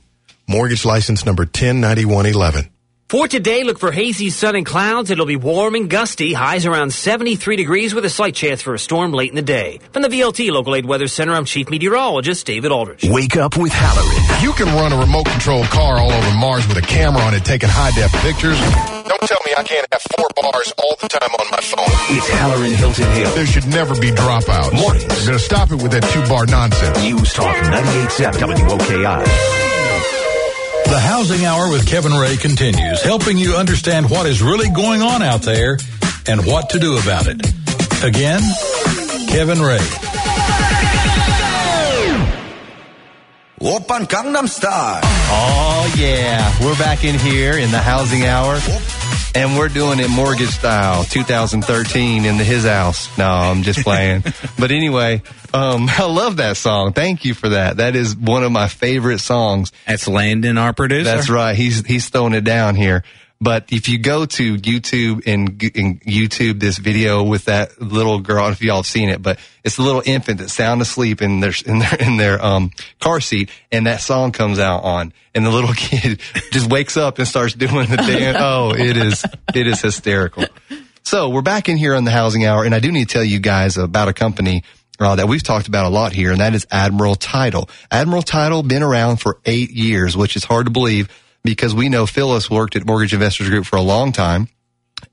mortgage license number 109111. For today, look for hazy sun and clouds. It'll be warm and gusty. Highs around 73 degrees with a slight chance for a storm late in the day. From the VLT Local 8 Weather Center, I'm Chief Meteorologist David Aldrich. Wake up with Hallerin. You can run a remote control car all over Mars with a camera on it taking high def pictures. Don't tell me I can't have four bars all the time on my phone. It's Hallerin Hilton Hill. There should never be dropouts. Mornings. We're going to stop it with that two bar nonsense. News Talk 98.7 WOKI. The Housing Hour with Kevin Ray continues, helping you understand what is really going on out there and what to do about it. Again, Kevin Ray. Open Gangnam Style. Oh yeah, we're back in here in the housing hour, and we're doing it mortgage style, 2013 in the his house. No, I'm just playing. but anyway, um, I love that song. Thank you for that. That is one of my favorite songs. That's Landon, our producer. That's right. He's he's throwing it down here. But if you go to YouTube and, and YouTube this video with that little girl, I don't know if y'all have seen it, but it's a little infant that's sound asleep in their in their in their um, car seat, and that song comes out on, and the little kid just wakes up and starts doing the dance. Oh, it is it is hysterical. So we're back in here on the housing hour, and I do need to tell you guys about a company uh, that we've talked about a lot here, and that is Admiral Title. Admiral Title been around for eight years, which is hard to believe because we know Phyllis worked at Mortgage Investors Group for a long time.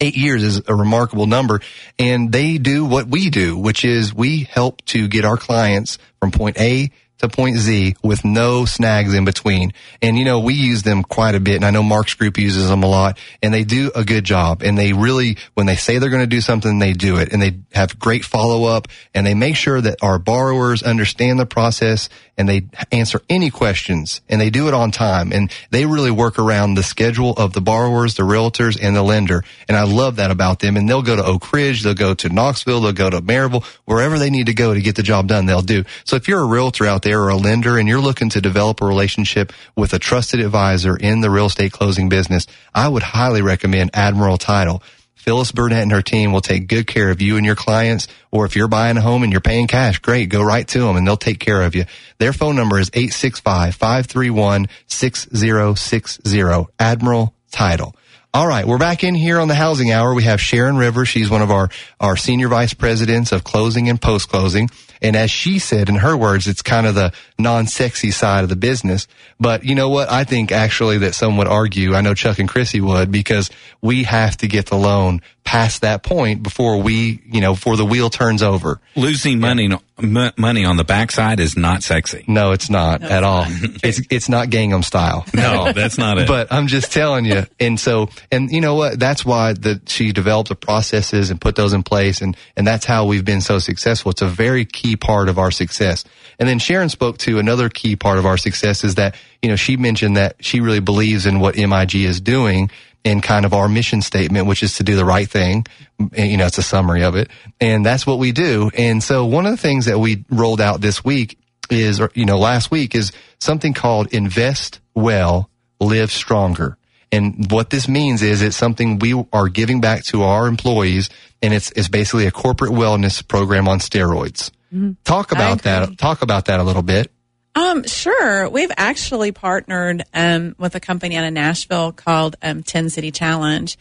Eight years is a remarkable number, and they do what we do, which is we help to get our clients from point A to point Z with no snags in between. And you know, we use them quite a bit and I know Mark's group uses them a lot and they do a good job and they really, when they say they're going to do something, they do it and they have great follow up and they make sure that our borrowers understand the process and they answer any questions and they do it on time and they really work around the schedule of the borrowers, the realtors and the lender. And I love that about them. And they'll go to Oak Ridge, they'll go to Knoxville, they'll go to Maryville, wherever they need to go to get the job done, they'll do. So if you're a realtor out there or a lender and you're looking to develop a relationship with a trusted advisor in the real estate closing business, I would highly recommend Admiral Title. Phyllis Burnett and her team will take good care of you and your clients. Or if you're buying a home and you're paying cash, great, go right to them and they'll take care of you. Their phone number is 865-531-6060. Admiral Title. All right, we're back in here on the housing hour. We have Sharon Rivers. She's one of our, our senior vice presidents of closing and post closing. And as she said in her words, it's kind of the non-sexy side of the business. But you know what? I think actually that some would argue, I know Chuck and Chrissy would, because we have to get the loan past that point before we, you know, before the wheel turns over. Losing money m- money on the backside is not sexy. No, it's not at all. it's it's not Gangnam style. No, that's not it. But I'm just telling you. And so, and you know what? That's why that she developed the processes and put those in place, and and that's how we've been so successful. It's a very key part of our success. And then Sharon spoke to another key part of our success is that you know she mentioned that she really believes in what MIG is doing in kind of our mission statement, which is to do the right thing. You know, it's a summary of it. And that's what we do. And so one of the things that we rolled out this week is, or, you know, last week is something called invest well, live stronger. And what this means is it's something we are giving back to our employees and it's, it's basically a corporate wellness program on steroids. Mm-hmm. Talk about that. Talk about that a little bit. Um, sure. We've actually partnered um, with a company out of Nashville called um, 10 City Challenge.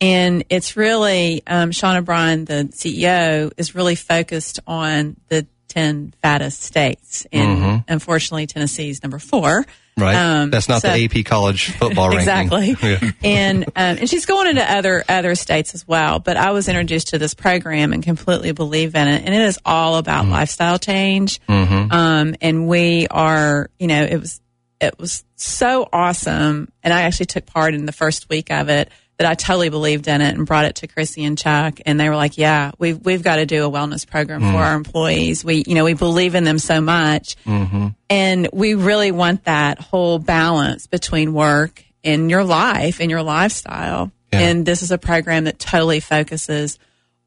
And it's really, um, Shauna O'Brien, the CEO, is really focused on the 10 fattest states. And Mhm. unfortunately, is number four. Right. Um, That's not so- the AP college football ranking. Exactly. Yeah. and um, and she's going into other other states as well. But I was introduced to this program and completely believe in it. And it is all about lifestyle change. Mhm. Um, and we are, you know, it was it was so awesome. And I actually took part in the first week of it that I totally believed in it and brought it to Chrissy and Chuck. And they were like, "Yeah, we've we've got to do a wellness program Mm. for our employees. We, you know, we believe in them so much." Mm-hmm. And we really want that whole balance between work and your life and your lifestyle. And this is a program that totally focuses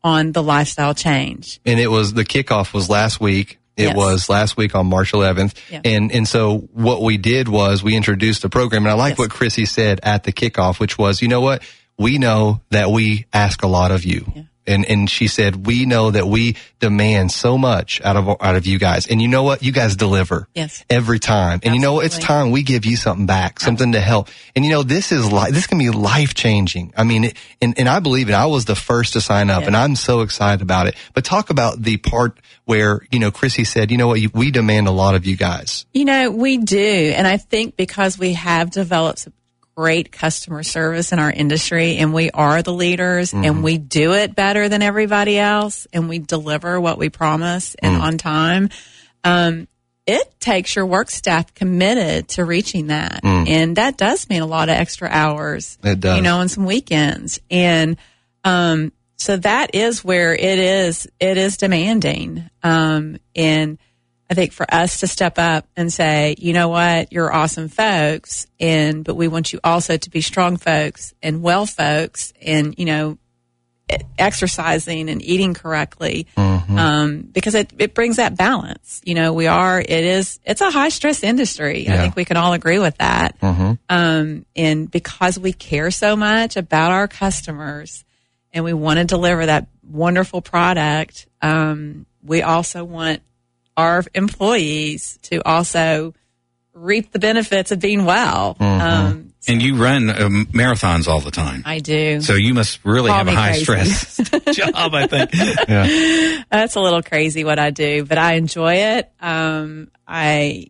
on the lifestyle change. and it was the kickoff was last week. It Yes. was last week on March 11th. Yeah. And, and so what we did was we introduced the program and I like what Chrissy said at the kickoff, which was, you know what? We know that we ask a lot of you. And, and she said, we know that we demand so much out of, out of you guys. And you know what? You guys deliver Yes. every time. And you know what? It's time we give you something back, something to help. And you know, this is like, this can be life changing. I mean, it, and, and I believe it. I was the first to sign up and I'm so excited about it. But talk about the part where, you know, Chrissy said, you know what? You, we demand a lot of you guys. You know, we do. And I think because we have developed great customer service in our industry and we are the leaders Mm-hmm. and we do it better than everybody else and we deliver what we promise and Mm. on time. Um, it takes your work staff committed to reaching that. Mm. And that does mean a lot of extra hours. It does. You know, and some weekends. And, um, so that is where it is, it is demanding. Um, and I think for us to step up and say, you know what, you're awesome folks. And, but we want you also to be strong folks and well folks and, you know, exercising and eating correctly Mm-hmm. um, because it, it brings that balance. You know, we are, it is, it's a high stress industry. I think we can all agree with that. Mm-hmm. Um, and because we care so much about our customers and we want to deliver that wonderful product, um, we also want our employees to also reap the benefits of being well. Mm-hmm. Um, And you run um, marathons all the time. I do. So you must really Call have a high crazy. stress job, I think. Yeah. That's a little crazy what I do, but I enjoy it. Um, I,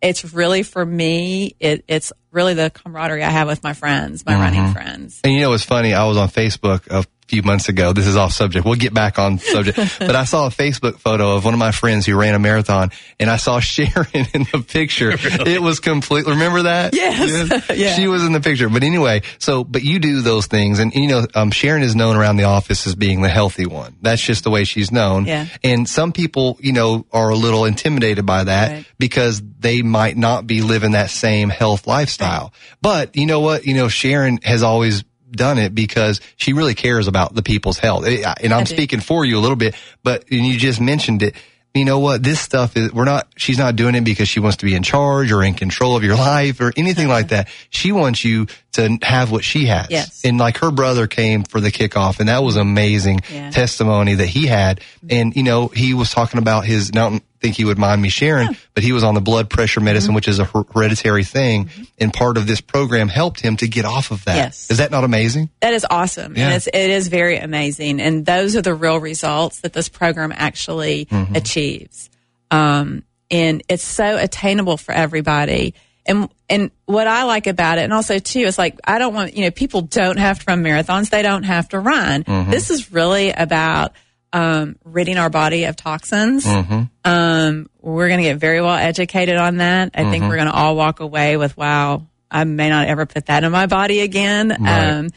it's really for me, it, it's really the camaraderie I have with my friends, my running friends. And you know what's funny? I was on Facebook a few months ago. This is off subject. We'll get back on subject. but I saw a Facebook photo of one of my friends who ran a marathon and I saw Sharon in the picture. It was complete. remember that? Yes. Yeah. She was in the picture. But anyway, so, but you do those things and you know, um, Sharon is known around the office as being the healthy one. That's just the way she's known. Yeah. And some people, you know, are a little intimidated by that Right. because they might not be living that same health lifestyle. But you know what? You know, Sharon has always done it because she really cares about the people's health. And I'm speaking for you a little bit, but and you just mentioned it. You know what? This stuff is, we're not, she's not doing it because she wants to be in charge or in control of your life or anything like that. She wants you to have what she has. Yes. And like her brother came for the kickoff and that was amazing Yeah. testimony that he had. And, you know, he was talking about his, think he would mind me sharing, but he was on the blood pressure medicine, Mm-hmm. which is a hereditary thing. And part of this program helped him to get off of that. Yes. Is that not amazing? That is awesome. Yeah. And it's, it is very amazing. And those are the real results that this program actually Mm-hmm. achieves. Um, and it's so attainable for everybody. And, and what I like about it, and also too, is like, I don't want, you know, people don't have to run marathons. They don't have to run. Mm-hmm. This is really about, um, ridding our body of toxins. Mm-hmm. Um, we're going to get very well educated on that. I Mm-hmm. think we're going to all walk away with, wow, I may not ever put that in my body again. Right. Um,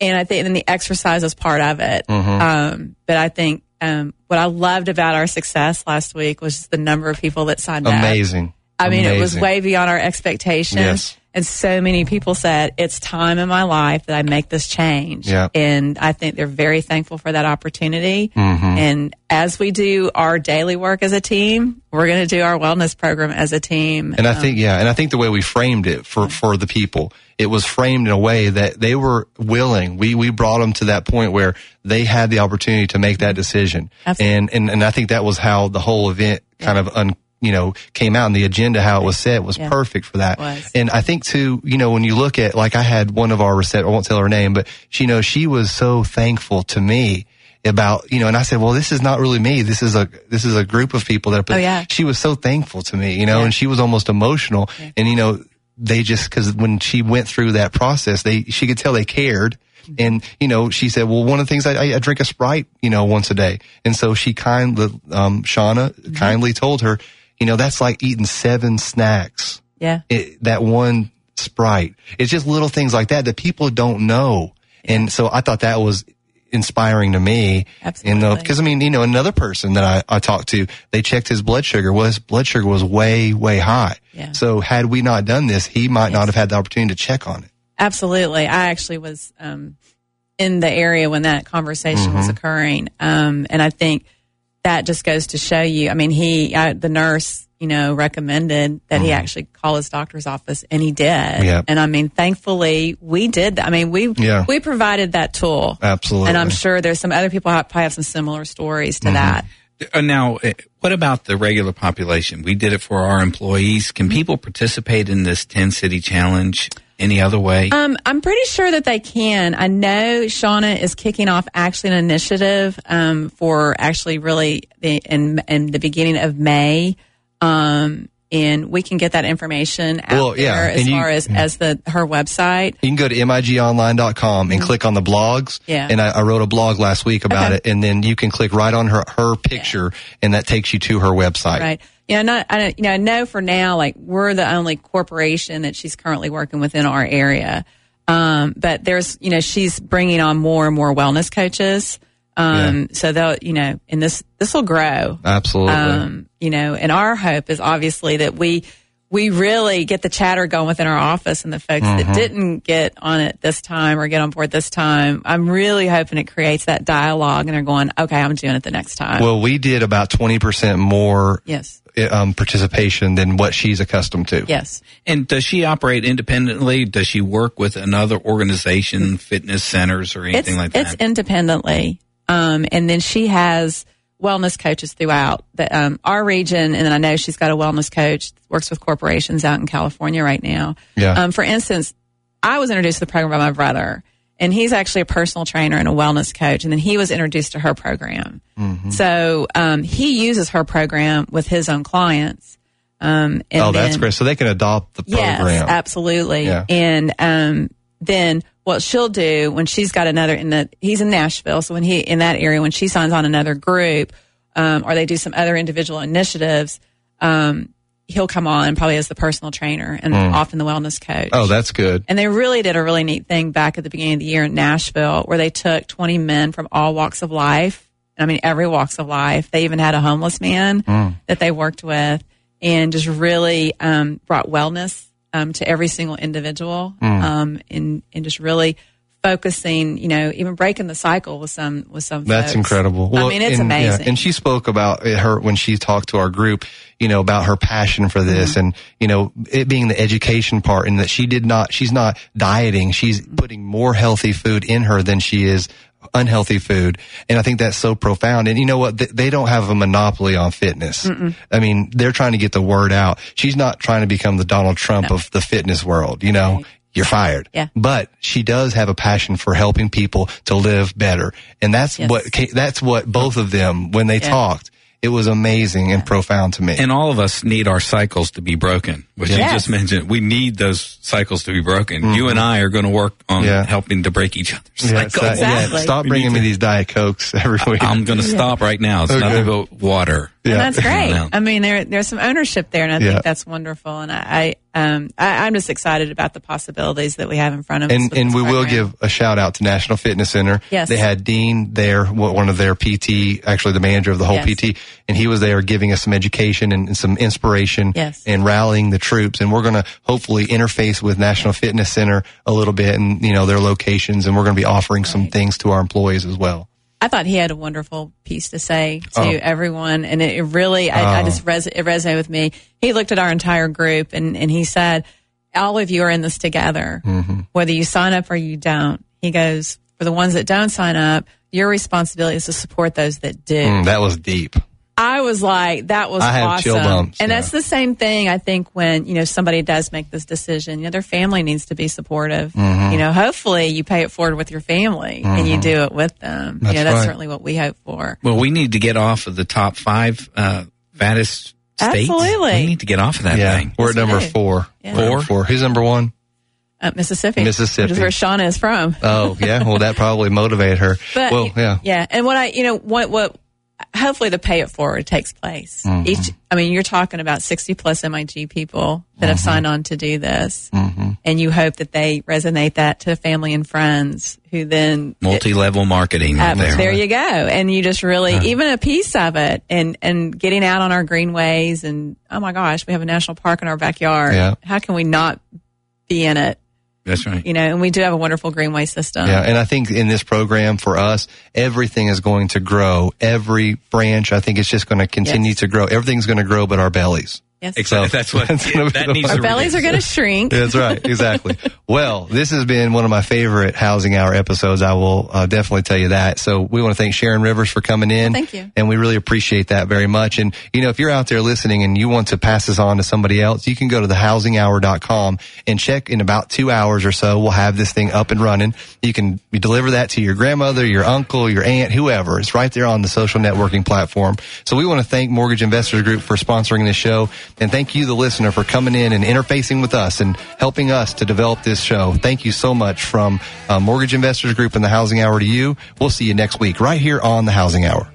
and I think then the exercise is part of it. Mm-hmm. Um, but I think, um, what I loved about our success last week was just the number of people that signed up. Amazing. I mean, it was way beyond our expectations. Yes. And so many people said, it's time in my life that I make this change. Yeah. And I think they're very thankful for that opportunity. Mm-hmm. And as we do our daily work as a team, we're going to do our wellness program as a team. And I think, yeah, and I think the way we framed it for, for the people, it was framed in a way that they were willing. We, we brought them to that point where they had the opportunity to make that decision. Absolutely. And, and, and I think that was how the whole event kind of un, you know, came out and the agenda, how it was set was Yeah. perfect for that. And I think too, you know, when you look at, like I had one of our recep, I won't tell her name, but she, you know, she was so thankful to me about, you know, and I said, well, this is not really me. This is a, this is a group of people that, Oh, yeah. she was so thankful to me, you know, Yeah. and she was almost emotional. And, you know, they just, cause when she went through that process, they, she could tell they cared. And, you know, she said, well, one of the things I, I, drink a Sprite, you know, once a day. And so she kindly, um, Shauna kindly told her, you know, that's like eating seven snacks. yeah. It, that one Sprite. It's just little things like that that people don't know. And so I thought that was inspiring to me. Absolutely. Because I mean, you know, another person that I, I talked to, they checked his blood sugar. Well, his blood sugar was way, way high. Yeah. So had we not done this, he might not have had the opportunity to check on it. Absolutely. I actually was um, in the area when that conversation was Mm-hmm. occurring. Um, and I think that just goes to show you. I mean, he, I, the nurse, you know, recommended that he actually call his doctor's office, and he did. Mm-hmm. Yeah. And I mean, thankfully, we did. That. I mean, we Yeah. we provided that tool. Absolutely. And I'm sure there's some other people have, probably have some similar stories Mm-hmm. to that. Uh, now, uh, what about the regular population? We did it for our employees. Can people participate in this 10 city challenge any other way? Um, I'm pretty sure that they can. I know Shauna is kicking off actually an initiative um, for actually really the, in in the beginning of May. Um, and we can get that information out Well, yeah, there as you- far as as the her website. You can go to migonline.com and click on the blogs. Mm-hmm. Yeah. And I, I wrote a blog last week about Okay. it, and then you can click right on her her picture, and that takes you to her website. Right. Yeah, not I you know I know for now like we're the only corporation that she's currently working with in our area. Um, but there's you know she's bringing on more and more wellness coaches. Um, so they'll you know and this this will grow. Absolutely. Um, you know, and our hope is obviously that we we really get the chatter going within our office and the folks Mhm. that didn't get on it this time or get on board this time. I'm really hoping it creates that dialogue and they're going, okay, I'm doing it the next time. Well, we did about 20% more yes. um, participation than what she's accustomed to. Yes. And does she operate independently? Does she work with another organization, fitness centers, or anything it's, like that? It's independently. Um, and then she has wellness coaches throughout the, um, our region. And then I know she's got a wellness coach, that works with corporations out in California right now. Yeah. Um, for instance, I was introduced to the program by my brother, and he's actually a personal trainer and a wellness coach. And then he was introduced to her program. Mm-hmm. So um, he uses her program with his own clients. Um, and oh, that's then- great. So they can adopt the program. Yes, absolutely. Yeah. And um, then what she'll do when she's got another in the he's in Nashville, so when he in that area when she signs on another group, um, or they do some other individual initiatives, um, he'll come on probably as the personal trainer and Mm. often the wellness coach. Oh, that's good. And they really did a really neat thing back at the beginning of the year in Nashville where they took 20 men from all walks of life. I mean, every walks of life. They even had a homeless man Mm. that they worked with and just really um, brought wellness um, to every single individual Mm. um, and, and just really focusing, you know, even breaking the cycle with some, with some That's folks. incredible. I mean, it's and, yeah, amazing. and she spoke about it, her when she talked to our group, you know, about her passion for this Mm-hmm. and, you know, it being the education part and that she did not, she's not dieting. She's Mm-hmm. putting more healthy food in her than she is unhealthy food. And I think that's so profound. And you know what? They, don't have a monopoly on fitness. Mm-mm. I mean, they're trying to get the word out. She's not trying to become the Donald Trump of the fitness world, you know? You're fired. Yeah. But she does have a passion for helping people to live better. And that's Yes. what, that's what both of them, when they Yeah. talked, it was amazing and profound to me. And all of us need our cycles to be broken, which Yes. you just mentioned. We need those cycles to be broken. You mm-hmm. and I are going to work on Yeah. helping to break each other's Yeah, cycles. so- yeah, stop We bringing me to- these Diet Cokes every week. I'm going to stop right now. It's Okay. nothing but water. And that's great. I mean, there there's some ownership there, and I Yeah. think that's wonderful. And I, I um I, I'm just excited about the possibilities that we have in front of us. and with and we will give a shout out to National Fitness Center. Yes. They had Dean there, one of their PT, actually the manager of the whole Yes. PT, and he was there giving us some education and, and some inspiration Yes. and rallying the troops. And we're going to hopefully interface with National Fitness Center a little bit and, you know, their locations. And we're going to be offering some things to our employees as well. I thought he had a wonderful piece to say to Oh. everyone, and it, really, I, I Oh. just res- it resonated with me. He looked at our entire group, and and he said, "All of you are in this together, Mm-hmm. whether you sign up or you don't." He goes, "For the ones that don't sign up, your responsibility is to support those that do." Mm, that was deep. I was like, that was I have awesome. chill bumps, and yeah. that's the same thing, I think, when, you know, somebody does make this decision, you know, their family needs to be supportive. Mhm. You know, hopefully you pay it forward with your family and you Mhm. do it with them. That's you know, that's right. certainly what we hope for. Well, we need to get off of the top five uh, fattest states. Absolutely. We need to get off of that yeah. thing. We're at number right. four. Yeah. We're number four. Who's number one? Uh, Mississippi. Mississippi. Which is where Shauna is from. Oh, yeah. Well, that probably motivated her. But well, yeah. yeah, and what I, you know, what what hopefully the pay it forward takes place. Mhm. Each, I mean, you're talking about 60 plus MIG people that Mm-hmm. have signed on to do this, and you hope that they resonate that to family and friends who then Multi-level marketing. uh, there. there you go, and you just really even a piece of it, and and getting out on our greenways, and oh my gosh, we have a national park in our backyard. Yeah. How can we not be in it? That's right. You know, and we do have a wonderful greenway system. Yeah, and I think in this program for us, everything is going to grow. Every branch, I think it's just going to continue to grow. Everything's going to grow, but our bellies. Yes. Exactly. That's what gonna be that needs Our to bellies are going to shrink. That's right, exactly. well, this has been one of my favorite Housing Hour episodes. I will uh, definitely tell you that. So we want to thank Sharon Rivers for coming in. Thank you. And we really appreciate that very much. And, you know, if you're out there listening and you want to pass this on to somebody else, you can go to thehousinghour.com and check in about two hours or so. We'll have this thing up and running. You can deliver that to your grandmother, your uncle, your aunt, whoever. It's right there on the social networking platform. So we want to thank Mortgage Investors Group for sponsoring this show. And thank you, the listener, for coming in and interfacing with us and helping us to develop this show. Thank you so much from uh, Mortgage Investors Group and the Housing Hour to you. We'll see you next week right here on the Housing Hour.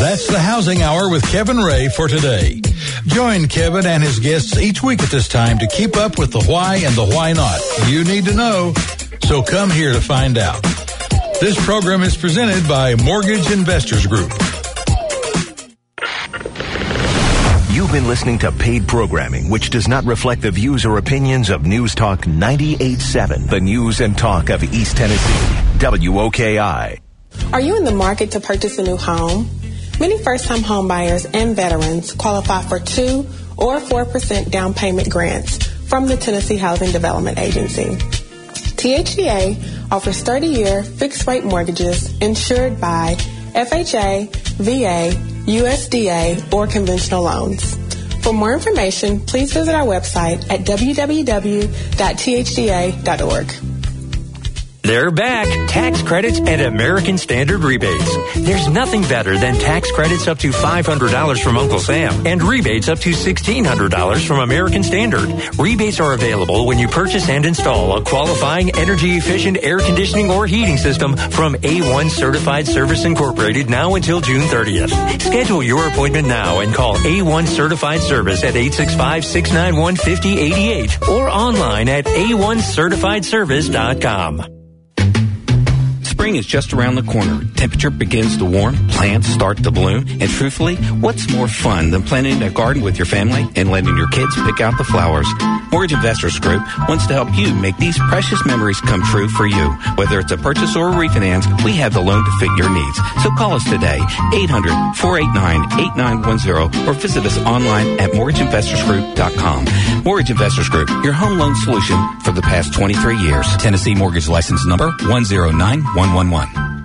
That's the Housing Hour with Kevin Ray for today. Join Kevin and his guests each week at this time to keep up with the why and the why not. You need to know, so come here to find out. This program is presented by Mortgage Investors Group. You've been listening to paid programming which does not reflect the views or opinions of News Talk 98.7, the news and talk of East Tennessee. WOKI. Are you in the market to purchase a new home? Many first-time homebuyers and veterans qualify for 2 or 4% down payment grants from the Tennessee Housing Development Agency. THDA offers 30-year fixed-rate mortgages insured by FHA, VA, USDA, or conventional loans. For more information, please visit our website at www.thdA.org. They're back. Tax credits and American Standard rebates. There's nothing better than tax credits up to $500 from Uncle Sam and rebates up to $1,600 from American Standard. Rebates are available when you purchase and install a qualifying energy efficient air conditioning or heating system from A1 Certified Service Incorporated now until June 30th. Schedule your appointment now and call A1 Certified Service at 865-691-5088 or online at a1certifiedservice.com. Spring is just around the corner. Temperature begins to warm, plants start to bloom, and truthfully, what's more fun than planting a garden with your family and letting your kids pick out the flowers? Mortgage Investors Group wants to help you make these precious memories come true for you. Whether it's a purchase or a refinance, we have the loan to fit your needs. So call us today, 800-489-8910, or visit us online at mortgageinvestorsgroup.com. Mortgage Investors Group, your home loan solution for the past 23 years. Tennessee Mortgage License Number 111.